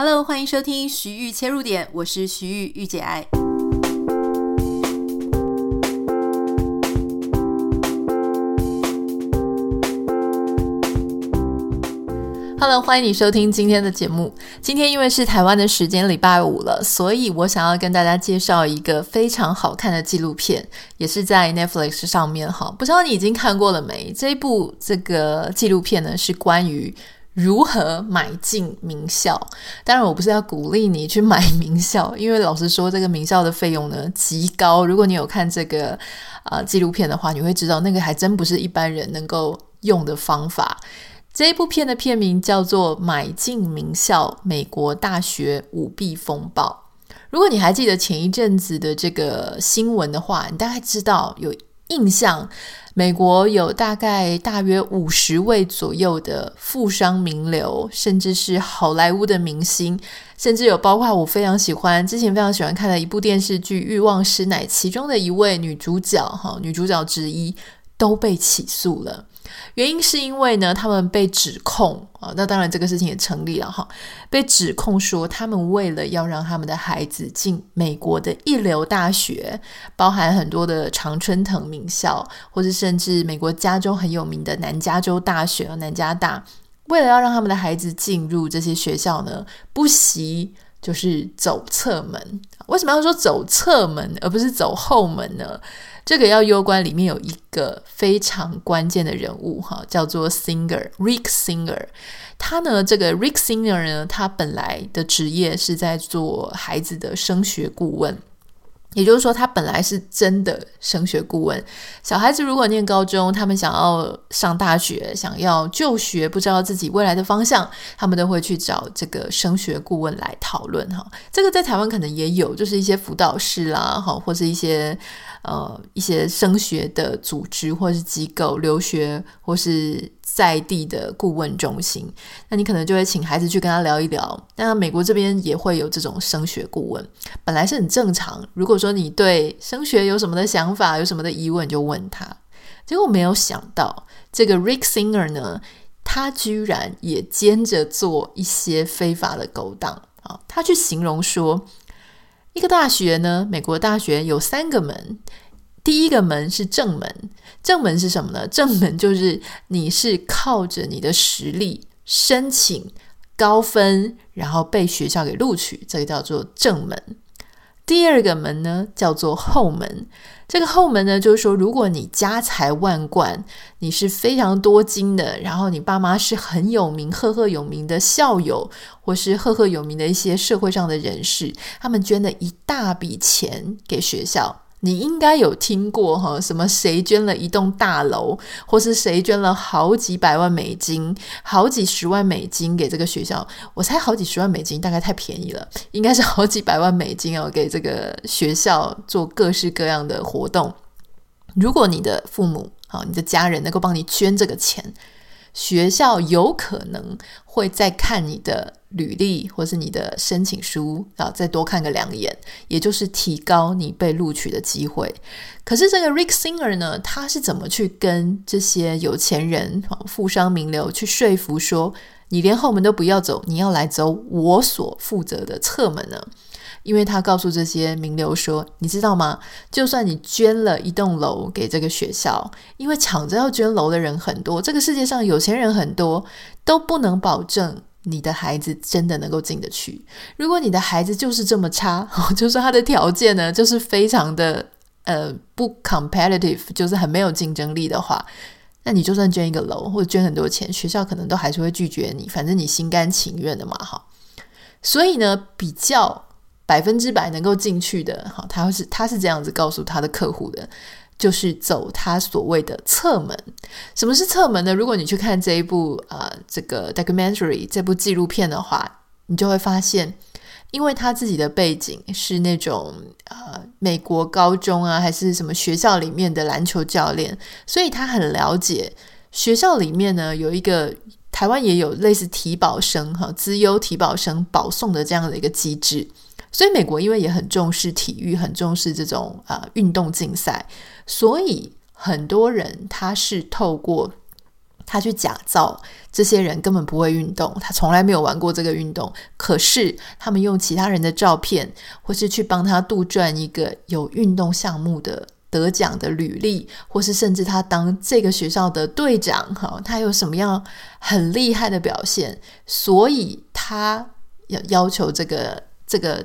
Hello，欢迎收听徐玉切入点，我是徐玉御姐爱。Hello，欢迎你收听今天的节目。今天因为是台湾的时间，礼拜五了，所以我想要跟大家介绍一个非常好看的纪录片，也是在 Netflix 上面哈。不知道你已经看过了没？这一部这个纪录片呢，是关于。如何买进名校？当然，我不是要鼓励你去买名校，因为老实说，这个名校的费用呢极高。如果你有看这个啊、纪录片的话，你会知道那个还真不是一般人能够用的方法。这一部片的片名叫做《买进名校：美国大学舞弊风暴》。如果你还记得前一阵子的这个新闻的话，你大概知道有印象。美国有大概大约五十位左右的富商名流，甚至是好莱坞的明星，甚至有包括我非常喜欢之前非常喜欢看的一部电视剧《欲望师奶》其中的一位女主角哈，女主角之一都被起诉了。原因是因为呢，他们被指控啊，那当然这个事情也成立了哈，被指控说他们为了要让他们的孩子进美国的一流大学，包含很多的常春藤名校，或者甚至美国加州很有名的南加州大学南加大，为了要让他们的孩子进入这些学校呢，不惜就是走侧门。为什么要说走侧门而不是走后门呢？这个要攸关里面有一个非常关键的人物哈，叫做 Singer Rick Singer。他呢，这个 Rick Singer 呢，他本来的职业是在做孩子的升学顾问。也就是说，他本来是真的升学顾问。小孩子如果念高中，他们想要上大学，想要就学，不知道自己未来的方向，他们都会去找这个升学顾问来讨论哈。这个在台湾可能也有，就是一些辅导室啦，哈，或是一些呃一些升学的组织或是机构，留学或是。在地的顾问中心，那你可能就会请孩子去跟他聊一聊。那美国这边也会有这种升学顾问，本来是很正常。如果说你对升学有什么的想法，有什么的疑问，就问他。结果没有想到，这个 Rick Singer 呢，他居然也兼着做一些非法的勾当啊！他去形容说，一个大学呢，美国大学有三个门。第一个门是正门，正门是什么呢？正门就是你是靠着你的实力申请高分，然后被学校给录取，这个叫做正门。第二个门呢，叫做后门。这个后门呢，就是说，如果你家财万贯，你是非常多金的，然后你爸妈是很有名、赫赫有名的校友，或是赫赫有名的一些社会上的人士，他们捐了一大笔钱给学校。你应该有听过哈，什么谁捐了一栋大楼，或是谁捐了好几百万美金、好几十万美金给这个学校？我猜好几十万美金大概太便宜了，应该是好几百万美金哦，给这个学校做各式各样的活动。如果你的父母、啊你的家人能够帮你捐这个钱。学校有可能会再看你的履历或是你的申请书啊，再多看个两眼，也就是提高你被录取的机会。可是这个 Rick Singer 呢，他是怎么去跟这些有钱人、富商名流去说服说，你连后门都不要走，你要来走我所负责的侧门呢？因为他告诉这些名流说：“你知道吗？就算你捐了一栋楼给这个学校，因为抢着要捐楼的人很多，这个世界上有钱人很多，都不能保证你的孩子真的能够进得去。如果你的孩子就是这么差，就是他的条件呢，就是非常的呃不 competitive，就是很没有竞争力的话，那你就算捐一个楼或者捐很多钱，学校可能都还是会拒绝你。反正你心甘情愿的嘛，哈。所以呢，比较。”百分之百能够进去的，好，他是他是这样子告诉他的客户的，就是走他所谓的侧门。什么是侧门呢？如果你去看这一部啊、这个 documentary 这部纪录片的话，你就会发现，因为他自己的背景是那种呃美国高中啊，还是什么学校里面的篮球教练，所以他很了解学校里面呢有一个台湾也有类似体保生哈，资优体保生保送的这样的一个机制。所以美国因为也很重视体育，很重视这种啊、运动竞赛，所以很多人他是透过他去假造这些人根本不会运动，他从来没有玩过这个运动，可是他们用其他人的照片，或是去帮他杜撰一个有运动项目的得奖的履历，或是甚至他当这个学校的队长，哈，他有什么样很厉害的表现，所以他要要求这个这个。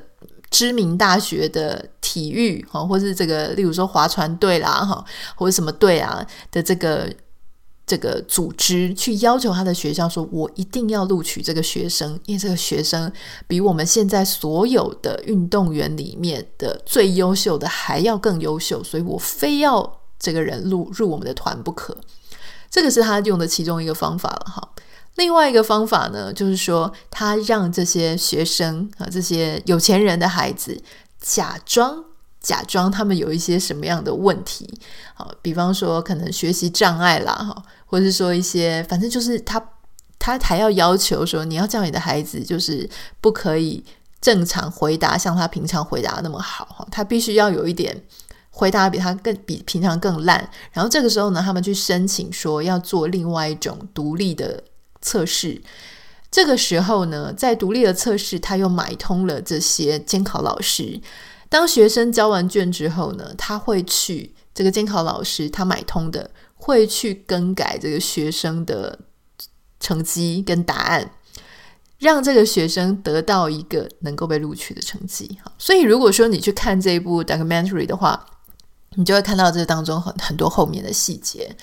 知名大学的体育哈，或是这个，例如说划船队啦哈，或者什么队啊的这个这个组织，去要求他的学校说，我一定要录取这个学生，因为这个学生比我们现在所有的运动员里面的最优秀的还要更优秀，所以我非要这个人入入我们的团不可。这个是他用的其中一个方法了哈。另外一个方法呢，就是说他让这些学生啊，这些有钱人的孩子假装假装他们有一些什么样的问题，好，比方说可能学习障碍啦，哈，或者是说一些，反正就是他他还要要求说，你要叫你的孩子就是不可以正常回答，像他平常回答那么好，哈，他必须要有一点回答比他更比平常更烂，然后这个时候呢，他们去申请说要做另外一种独立的。测试，这个时候呢，在独立的测试，他又买通了这些监考老师。当学生交完卷之后呢，他会去这个监考老师，他买通的会去更改这个学生的成绩跟答案，让这个学生得到一个能够被录取的成绩。所以，如果说你去看这一部 documentary 的话，你就会看到这当中很很多后面的细节。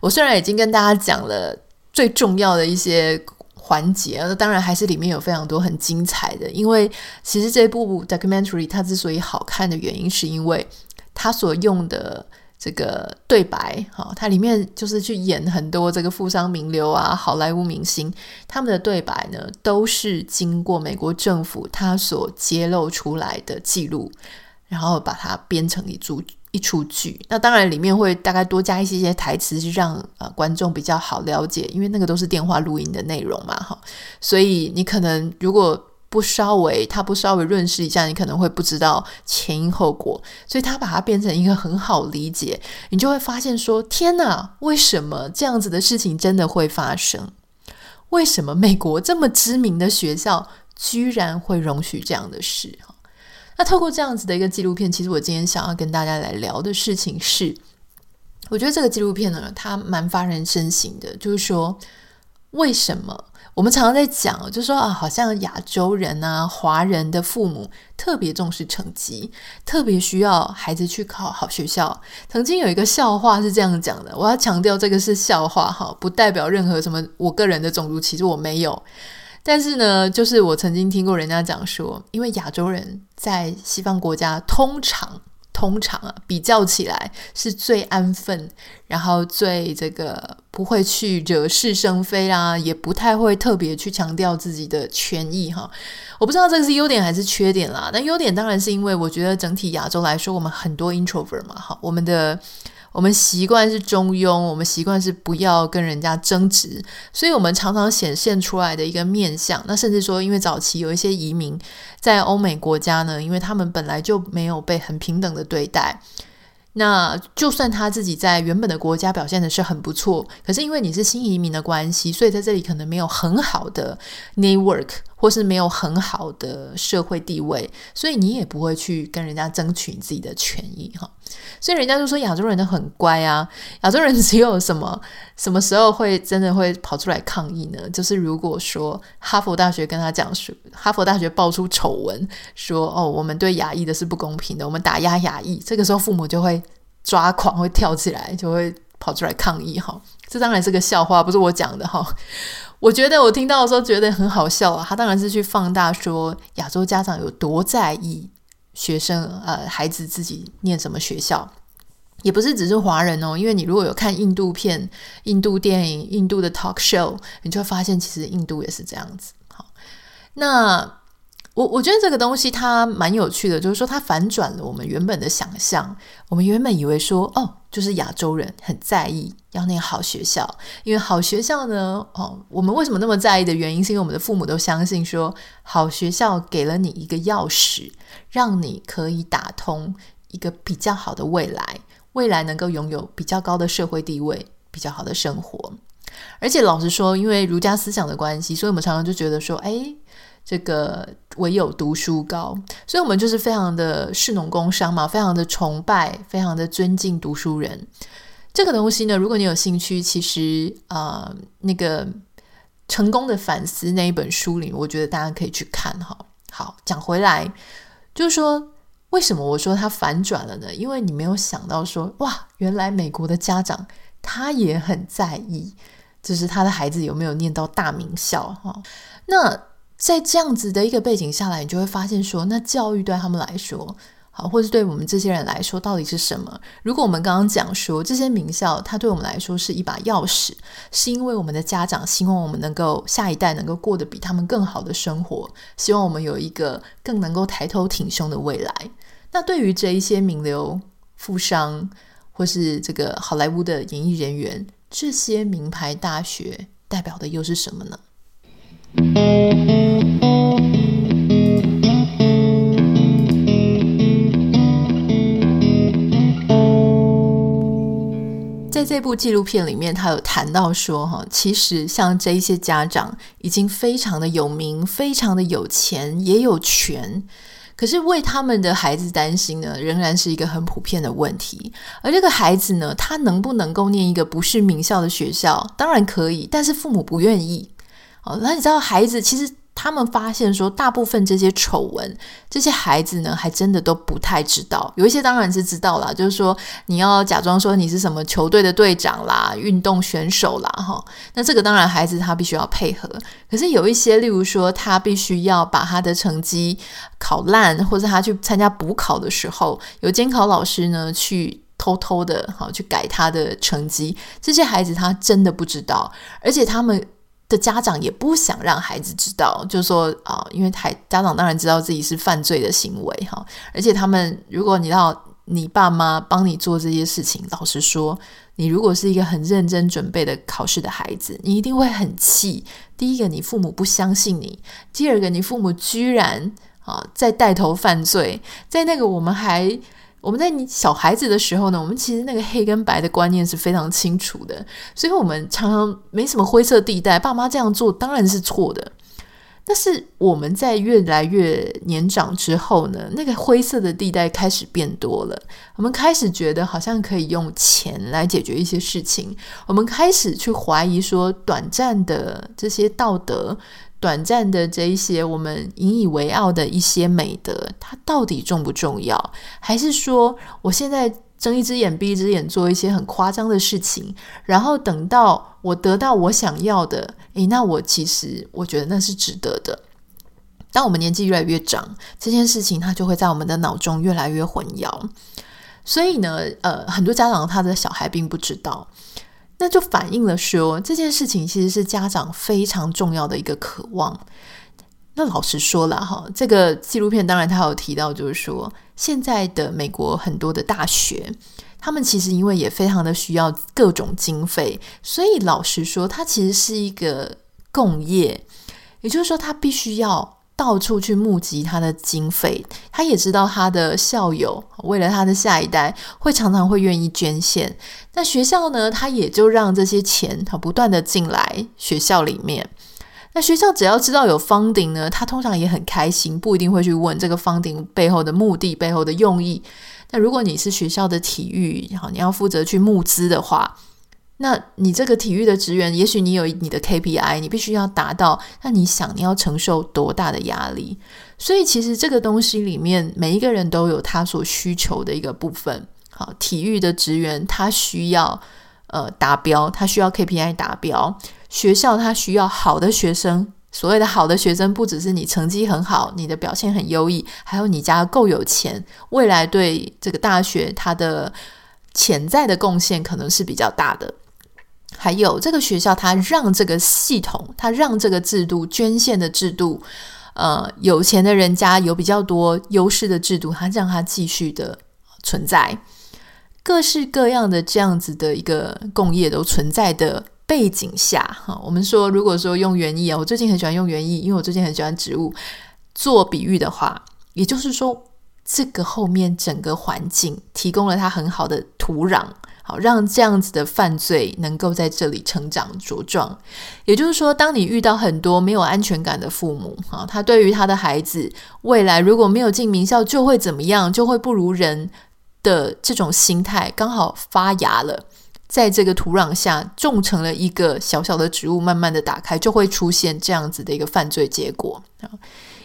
我虽然已经跟大家讲了。最重要的一些环节，那当然还是里面有非常多很精彩的。因为其实这部 documentary 它之所以好看的原因，是因为它所用的这个对白，哈，它里面就是去演很多这个富商名流啊、好莱坞明星，他们的对白呢，都是经过美国政府他所揭露出来的记录，然后把它编成一组。一出剧，那当然里面会大概多加一些些台词，是让呃观众比较好了解，因为那个都是电话录音的内容嘛，哈，所以你可能如果不稍微他不稍微润饰一下，你可能会不知道前因后果，所以他把它变成一个很好理解，你就会发现说，天哪，为什么这样子的事情真的会发生？为什么美国这么知名的学校居然会容许这样的事？那透过这样子的一个纪录片，其实我今天想要跟大家来聊的事情是，我觉得这个纪录片呢，它蛮发人深省的，就是说，为什么我们常常在讲，就说啊，好像亚洲人啊、华人的父母特别重视成绩，特别需要孩子去考好学校。曾经有一个笑话是这样讲的，我要强调这个是笑话哈，不代表任何什么我个人的种族歧视，我没有。但是呢，就是我曾经听过人家讲说，因为亚洲人在西方国家通常通常啊比较起来是最安分，然后最这个不会去惹是生非啦，也不太会特别去强调自己的权益哈。我不知道这个是优点还是缺点啦。那优点当然是因为我觉得整体亚洲来说，我们很多 introvert 嘛，哈，我们的。我们习惯是中庸，我们习惯是不要跟人家争执，所以我们常常显现出来的一个面相。那甚至说，因为早期有一些移民在欧美国家呢，因为他们本来就没有被很平等的对待。那就算他自己在原本的国家表现的是很不错，可是因为你是新移民的关系，所以在这里可能没有很好的 network，或是没有很好的社会地位，所以你也不会去跟人家争取你自己的权益哈。所以人家就说亚洲人都很乖啊，亚洲人只有什么什么时候会真的会跑出来抗议呢？就是如果说哈佛大学跟他讲说，哈佛大学爆出丑闻说哦，我们对亚裔的是不公平的，我们打压亚裔，这个时候父母就会。抓狂会跳起来，就会跑出来抗议哈。这当然是个笑话，不是我讲的哈。我觉得我听到的时候觉得很好笑啊。他当然是去放大说亚洲家长有多在意学生呃孩子自己念什么学校，也不是只是华人哦。因为你如果有看印度片、印度电影、印度的 talk show，你就会发现其实印度也是这样子。好，那。我我觉得这个东西它蛮有趣的，就是说它反转了我们原本的想象。我们原本以为说，哦，就是亚洲人很在意要念好学校，因为好学校呢，哦，我们为什么那么在意的原因，是因为我们的父母都相信说，好学校给了你一个钥匙，让你可以打通一个比较好的未来，未来能够拥有比较高的社会地位，比较好的生活。而且老实说，因为儒家思想的关系，所以我们常常就觉得说，哎，这个唯有读书高，所以我们就是非常的士农工商嘛，非常的崇拜，非常的尊敬读书人。这个东西呢，如果你有兴趣，其实啊、那个成功的反思那一本书里，我觉得大家可以去看哈。好，讲回来，就是说。为什么我说他反转了呢？因为你没有想到说，哇，原来美国的家长他也很在意，就是他的孩子有没有念到大名校哈。那在这样子的一个背景下来，你就会发现说，那教育对他们来说，好，或者对我们这些人来说，到底是什么？如果我们刚刚讲说这些名校，它对我们来说是一把钥匙，是因为我们的家长希望我们能够下一代能够过得比他们更好的生活，希望我们有一个更能够抬头挺胸的未来。那对于这一些名流、富商，或是这个好莱坞的演艺人员，这些名牌大学代表的又是什么呢？在这部纪录片里面，他有谈到说，哈，其实像这一些家长已经非常的有名，非常的有钱，也有权。可是为他们的孩子担心呢，仍然是一个很普遍的问题。而这个孩子呢，他能不能够念一个不是名校的学校？当然可以，但是父母不愿意。哦，那你知道，孩子其实。他们发现说，大部分这些丑闻，这些孩子呢，还真的都不太知道。有一些当然是知道啦，就是说你要假装说你是什么球队的队长啦、运动选手啦，哈。那这个当然孩子他必须要配合。可是有一些，例如说他必须要把他的成绩考烂，或者他去参加补考的时候，有监考老师呢去偷偷的哈去改他的成绩。这些孩子他真的不知道，而且他们。的家长也不想让孩子知道，就是说啊、因为孩家长当然知道自己是犯罪的行为哈，而且他们如果你要你爸妈帮你做这些事情，老实说，你如果是一个很认真准备的考试的孩子，你一定会很气。第一个，你父母不相信你；第二个，你父母居然啊在带头犯罪，在那个我们还。我们在你小孩子的时候呢，我们其实那个黑跟白的观念是非常清楚的，所以我们常常没什么灰色地带。爸妈这样做当然是错的，但是我们在越来越年长之后呢，那个灰色的地带开始变多了。我们开始觉得好像可以用钱来解决一些事情，我们开始去怀疑说，短暂的这些道德。短暂的这一些我们引以为傲的一些美德，它到底重不重要？还是说我现在睁一只眼闭一只眼做一些很夸张的事情，然后等到我得到我想要的，诶，那我其实我觉得那是值得的。当我们年纪越来越长，这件事情它就会在我们的脑中越来越混淆。所以呢，呃，很多家长他的小孩并不知道。那就反映了说，这件事情其实是家长非常重要的一个渴望。那老实说了哈，这个纪录片当然他有提到，就是说现在的美国很多的大学，他们其实因为也非常的需要各种经费，所以老实说，它其实是一个共业，也就是说，他必须要。到处去募集他的经费，他也知道他的校友为了他的下一代会常常会愿意捐献。那学校呢，他也就让这些钱他不断的进来学校里面。那学校只要知道有 funding 呢，他通常也很开心，不一定会去问这个 funding 背后的目的、背后的用意。那如果你是学校的体育，好，你要负责去募资的话。那你这个体育的职员，也许你有你的 KPI，你必须要达到。那你想你要承受多大的压力？所以其实这个东西里面，每一个人都有他所需求的一个部分。好，体育的职员他需要呃达标，他需要 KPI 达标。学校他需要好的学生，所谓的好的学生，不只是你成绩很好，你的表现很优异，还有你家够有钱，未来对这个大学它的潜在的贡献可能是比较大的。还有这个学校，它让这个系统，它让这个制度，捐献的制度，呃，有钱的人家有比较多优势的制度，它让它继续的存在。各式各样的这样子的一个共业都存在的背景下，哈，我们说，如果说用园艺啊，我最近很喜欢用园艺，因为我最近很喜欢植物做比喻的话，也就是说，这个后面整个环境提供了它很好的土壤，好让这样子的犯罪能够在这里成长茁壮。也就是说，当你遇到很多没有安全感的父母，哈，他对于他的孩子未来如果没有进名校就会怎么样，就会不如人的这种心态刚好发芽了。在这个土壤下种成了一个小小的植物，慢慢的打开，就会出现这样子的一个犯罪结果。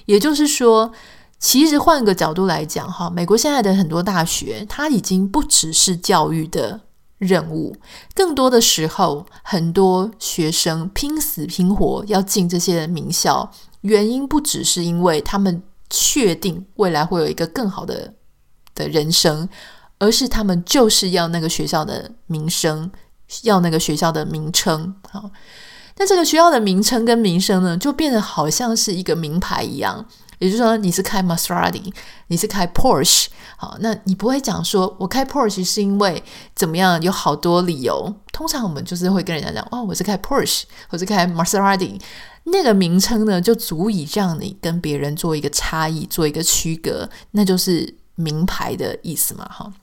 也就是说，其实换个角度来讲，哈，美国现在的很多大学，它已经不只是教育的任务，更多的时候，很多学生拼死拼活要进这些名校，原因不只是因为他们确定未来会有一个更好的的人生。而是他们就是要那个学校的名声，要那个学校的名称。好，那这个学校的名称跟名声呢，就变得好像是一个名牌一样。也就是说，你是开 Maserati，你是开 Porsche，好，那你不会讲说我开 Porsche 是因为怎么样？有好多理由。通常我们就是会跟人家讲，哦，我是开 Porsche，我是开 Maserati，那个名称呢，就足以让你跟别人做一个差异，做一个区隔，那就是名牌的意思嘛，哈。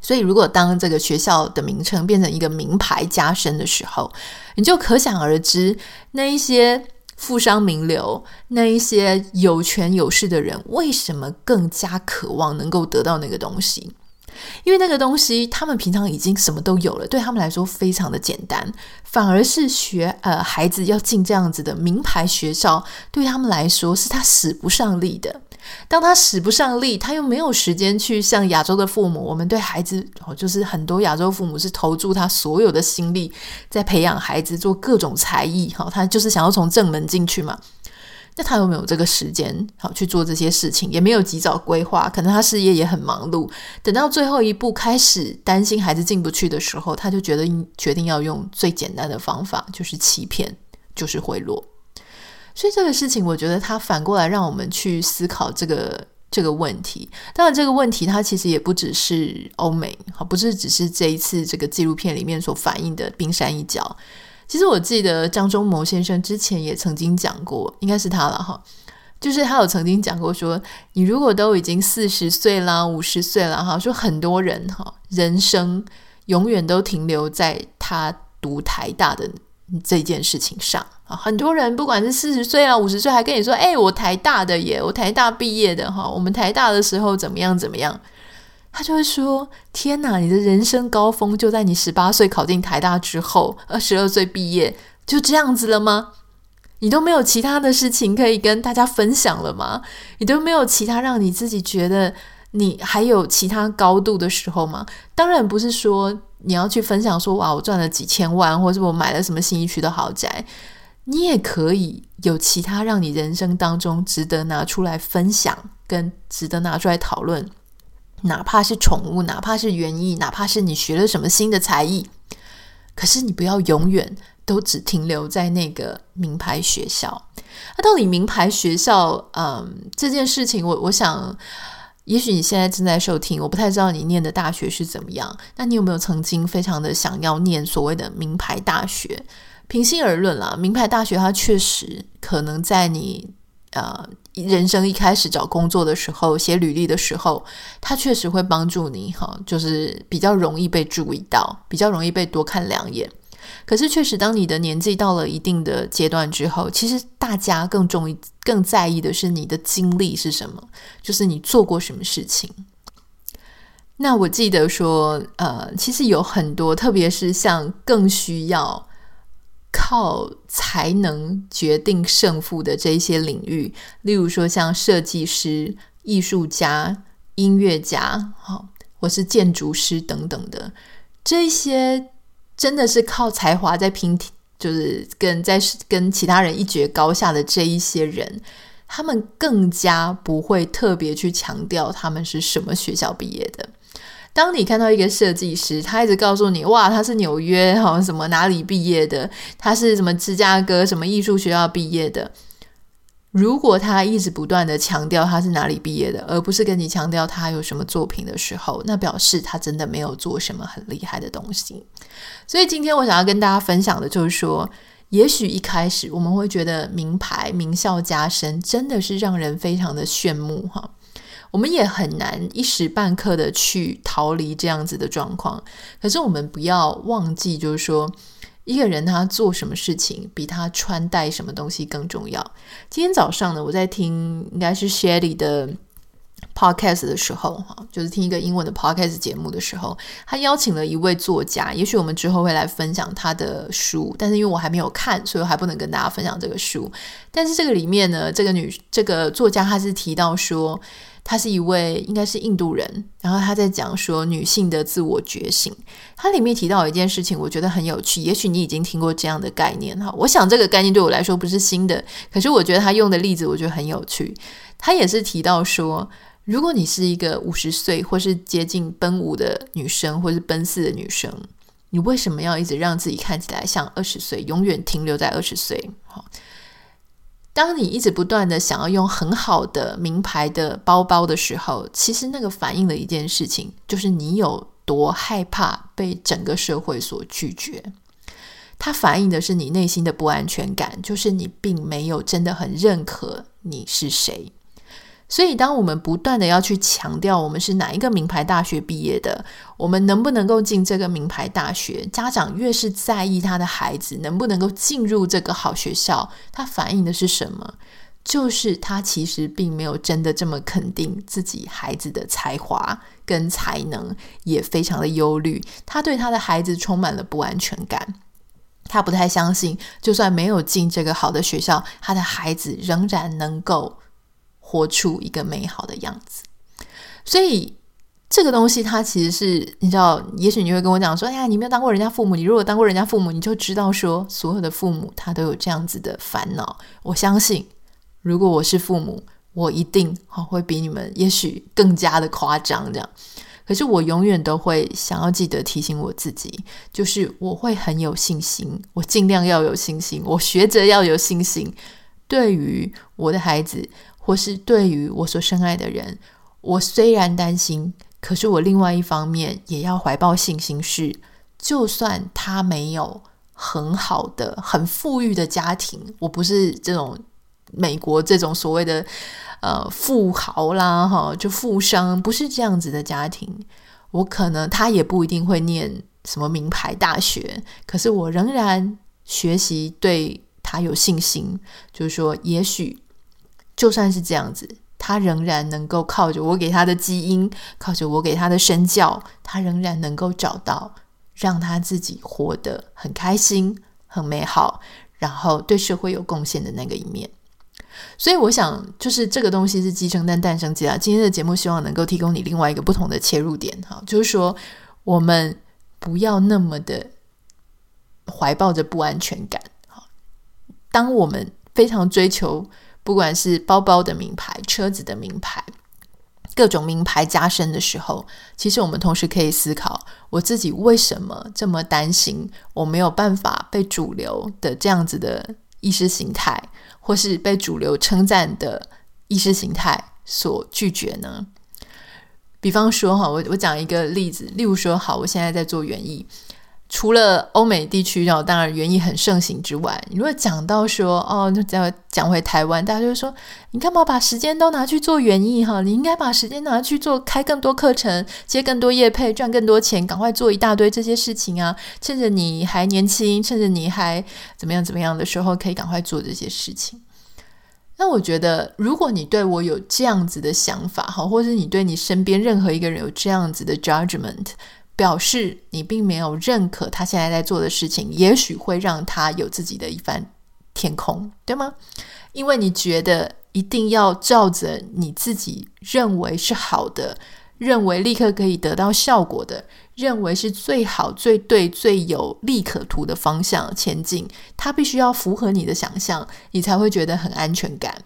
所以，如果当这个学校的名称变成一个名牌加身的时候，你就可想而知，那一些富商名流，那一些有权有势的人，为什么更加渴望能够得到那个东西？因为那个东西，他们平常已经什么都有了，对他们来说非常的简单，反而是学呃孩子要进这样子的名牌学校，对他们来说是他使不上力的。当他使不上力，他又没有时间去像亚洲的父母，我们对孩子哦，就是很多亚洲父母是投注他所有的心力在培养孩子做各种才艺，哈，他就是想要从正门进去嘛。那他有没有这个时间好去做这些事情？也没有及早规划，可能他事业也很忙碌。等到最后一步开始担心孩子进不去的时候，他就觉得决定要用最简单的方法，就是欺骗，就是贿赂。所以这个事情，我觉得它反过来让我们去思考这个这个问题。当然，这个问题它其实也不只是欧美，好，不是只是这一次这个纪录片里面所反映的冰山一角。其实我记得张忠谋先生之前也曾经讲过，应该是他了哈，就是他有曾经讲过说，你如果都已经四十岁啦、五十岁了哈，说很多人哈，人生永远都停留在他读台大的这件事情上。很多人不管是四十岁啊、五十岁，还跟你说：“哎，我台大的耶，我台大毕业的哈，我们台大的时候怎么样怎么样？”他就会说：“天哪，你的人生高峰就在你十八岁考进台大之后，二十二岁毕业，就这样子了吗？你都没有其他的事情可以跟大家分享了吗？你都没有其他让你自己觉得你还有其他高度的时候吗？当然不是说你要去分享说哇，我赚了几千万，或者我买了什么新一区的豪宅。”你也可以有其他让你人生当中值得拿出来分享，跟值得拿出来讨论，哪怕是宠物，哪怕是园艺，哪怕是你学了什么新的才艺，可是你不要永远都只停留在那个名牌学校。那到底名牌学校，嗯，这件事情我，我想，也许你现在正在收听，我不太知道你念的大学是怎么样。那你有没有曾经非常的想要念所谓的名牌大学？平心而论啦，名牌大学它确实可能在你呃人生一开始找工作的时候，写履历的时候，它确实会帮助你哈，就是比较容易被注意到，比较容易被多看两眼。可是确实，当你的年纪到了一定的阶段之后，其实大家更重意、更在意的是你的经历是什么，就是你做过什么事情。那我记得说，呃，其实有很多，特别是像更需要。靠才能决定胜负的这一些领域，例如说像设计师、艺术家、音乐家，好，或是建筑师等等的，这些真的是靠才华在拼，就是跟在跟其他人一决高下的这一些人，他们更加不会特别去强调他们是什么学校毕业的。当你看到一个设计师，他一直告诉你，哇，他是纽约好像什么哪里毕业的，他是什么芝加哥什么艺术学校毕业的。如果他一直不断的强调他是哪里毕业的，而不是跟你强调他有什么作品的时候，那表示他真的没有做什么很厉害的东西。所以今天我想要跟大家分享的就是说，也许一开始我们会觉得名牌名校加身真的是让人非常的炫目哈。我们也很难一时半刻的去逃离这样子的状况。可是我们不要忘记，就是说，一个人他做什么事情，比他穿戴什么东西更重要。今天早上呢，我在听应该是 Shelly 的。Podcast 的时候，哈，就是听一个英文的 Podcast 节目的时候，他邀请了一位作家，也许我们之后会来分享他的书，但是因为我还没有看，所以我还不能跟大家分享这个书。但是这个里面呢，这个女这个作家她是提到说，他是一位应该是印度人，然后他在讲说女性的自我觉醒。他里面提到一件事情，我觉得很有趣，也许你已经听过这样的概念哈。我想这个概念对我来说不是新的，可是我觉得他用的例子我觉得很有趣。他也是提到说，如果你是一个五十岁或是接近奔五的女生，或是奔四的女生，你为什么要一直让自己看起来像二十岁，永远停留在二十岁？好，当你一直不断的想要用很好的名牌的包包的时候，其实那个反映的一件事情，就是你有多害怕被整个社会所拒绝。它反映的是你内心的不安全感，就是你并没有真的很认可你是谁。所以，当我们不断的要去强调我们是哪一个名牌大学毕业的，我们能不能够进这个名牌大学，家长越是在意他的孩子能不能够进入这个好学校，他反映的是什么？就是他其实并没有真的这么肯定自己孩子的才华跟才能，也非常的忧虑。他对他的孩子充满了不安全感，他不太相信，就算没有进这个好的学校，他的孩子仍然能够。活出一个美好的样子，所以这个东西它其实是你知道，也许你会跟我讲说：“哎呀，你没有当过人家父母，你如果当过人家父母，你就知道说，所有的父母他都有这样子的烦恼。”我相信，如果我是父母，我一定好会比你们也许更加的夸张这样。可是我永远都会想要记得提醒我自己，就是我会很有信心，我尽量要有信心，我学着要有信心，对于我的孩子。或是对于我所深爱的人，我虽然担心，可是我另外一方面也要怀抱信心是，就算他没有很好的、很富裕的家庭，我不是这种美国这种所谓的呃富豪啦，哈，就富商，不是这样子的家庭，我可能他也不一定会念什么名牌大学，可是我仍然学习对他有信心，就是说，也许。就算是这样子，他仍然能够靠着我给他的基因，靠着我给他的身教，他仍然能够找到让他自己活得很开心、很美好，然后对社会有贡献的那个一面。所以，我想，就是这个东西是鸡生蛋，蛋生鸡啊。今天的节目希望能够提供你另外一个不同的切入点，哈，就是说，我们不要那么的怀抱着不安全感，当我们非常追求。不管是包包的名牌、车子的名牌、各种名牌加身的时候，其实我们同时可以思考：我自己为什么这么担心我没有办法被主流的这样子的意识形态，或是被主流称赞的意识形态所拒绝呢？比方说，哈，我我讲一个例子，例如说，好，我现在在做园艺。除了欧美地区，然后当然园艺很盛行之外，你如果讲到说哦，就讲讲回台湾，大家就会说你干嘛把时间都拿去做园艺哈？你应该把时间拿去做开更多课程，接更多业配，赚更多钱，赶快做一大堆这些事情啊！趁着你还年轻，趁着你还怎么样怎么样的时候，可以赶快做这些事情。那我觉得，如果你对我有这样子的想法哈，或者是你对你身边任何一个人有这样子的 judgment。表示你并没有认可他现在在做的事情，也许会让他有自己的一番天空，对吗？因为你觉得一定要照着你自己认为是好的，认为立刻可以得到效果的，认为是最好、最对、最有利可图的方向前进，它必须要符合你的想象，你才会觉得很安全感。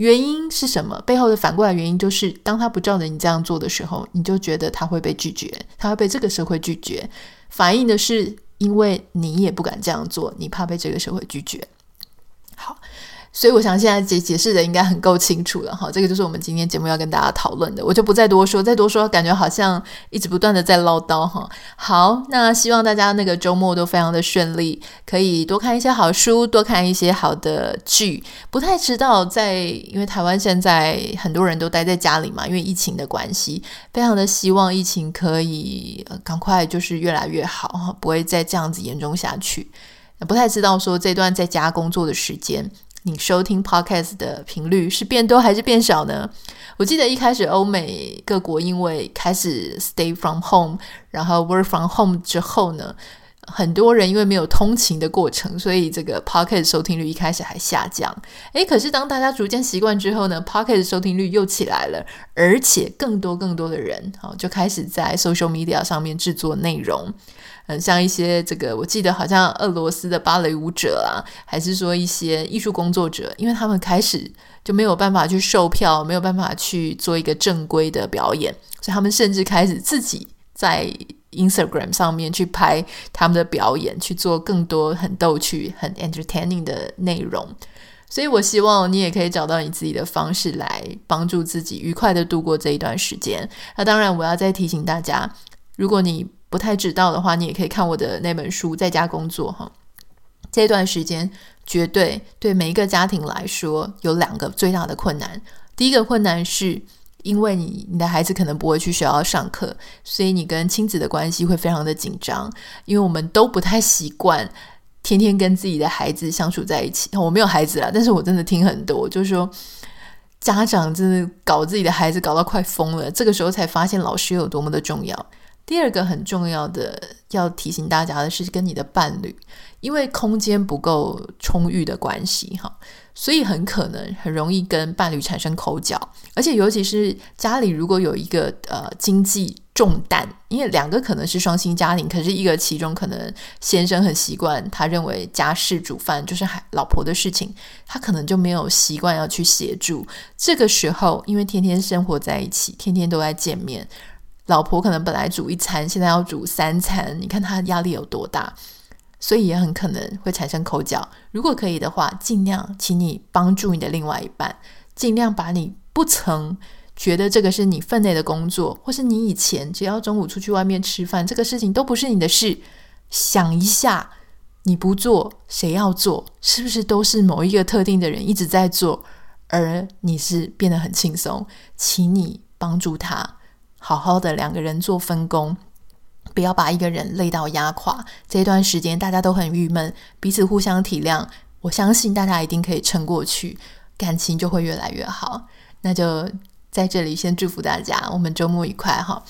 原因是什么？背后的反过来原因就是，当他不照着你这样做的时候，你就觉得他会被拒绝，他会被这个社会拒绝。反映的是，因为你也不敢这样做，你怕被这个社会拒绝。好，所以我想现在解解释的应该很够清楚了哈，这个就是我们今天节目要跟大家讨论的，我就不再多说，再多说感觉好像一直不断的在唠叨哈。好，那希望大家那个周末都非常的顺利，可以多看一些好书，多看一些好的剧。不太知道在，因为台湾现在很多人都待在家里嘛，因为疫情的关系，非常的希望疫情可以赶快就是越来越好哈，不会再这样子严重下去。不太知道说这段在家工作的时间。你收听 podcast 的频率是变多还是变少呢？我记得一开始欧美各国因为开始 stay from home，然后 work from home 之后呢，很多人因为没有通勤的过程，所以这个 podcast 收听率一开始还下降。诶，可是当大家逐渐习惯之后呢，podcast 收听率又起来了，而且更多更多的人好就开始在 social media 上面制作内容。很，像一些这个，我记得好像俄罗斯的芭蕾舞者啊，还是说一些艺术工作者，因为他们开始就没有办法去售票，没有办法去做一个正规的表演，所以他们甚至开始自己在 Instagram 上面去拍他们的表演，去做更多很逗趣、很 entertaining 的内容。所以我希望你也可以找到你自己的方式来帮助自己愉快的度过这一段时间。那当然，我要再提醒大家，如果你不太知道的话，你也可以看我的那本书《在家工作》哈。这段时间绝对对每一个家庭来说有两个最大的困难。第一个困难是因为你你的孩子可能不会去学校上课，所以你跟亲子的关系会非常的紧张。因为我们都不太习惯天天跟自己的孩子相处在一起。我没有孩子啦，但是我真的听很多，就是说家长真的搞自己的孩子搞到快疯了。这个时候才发现老师有多么的重要。第二个很重要的要提醒大家的是，跟你的伴侣，因为空间不够充裕的关系，哈，所以很可能很容易跟伴侣产生口角，而且尤其是家里如果有一个呃经济重担，因为两个可能是双薪家庭，可是一个其中可能先生很习惯，他认为家事煮饭就是老婆的事情，他可能就没有习惯要去协助。这个时候，因为天天生活在一起，天天都在见面。老婆可能本来煮一餐，现在要煮三餐，你看他压力有多大，所以也很可能会产生口角。如果可以的话，尽量请你帮助你的另外一半，尽量把你不曾觉得这个是你分内的工作，或是你以前只要中午出去外面吃饭，这个事情都不是你的事。想一下，你不做，谁要做？是不是都是某一个特定的人一直在做，而你是变得很轻松？请你帮助他。好好的两个人做分工，不要把一个人累到压垮。这段时间大家都很郁闷，彼此互相体谅，我相信大家一定可以撑过去，感情就会越来越好。那就在这里先祝福大家，我们周末愉快哈。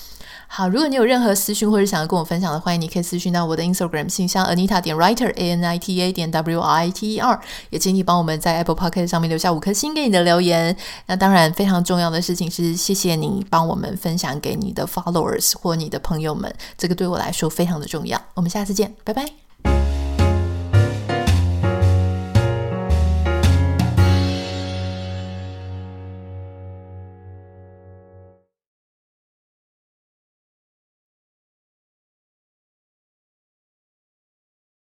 好，如果你有任何私讯或者想要跟我分享的，欢迎你可以私讯到我的 Instagram 信箱 Anita 点 Writer A N I T A 点 W I T E R，也请你帮我们在 Apple p o c k e t 上面留下五颗星给你的留言。那当然，非常重要的事情是，谢谢你帮我们分享给你的 followers 或你的朋友们，这个对我来说非常的重要。我们下次见，拜拜。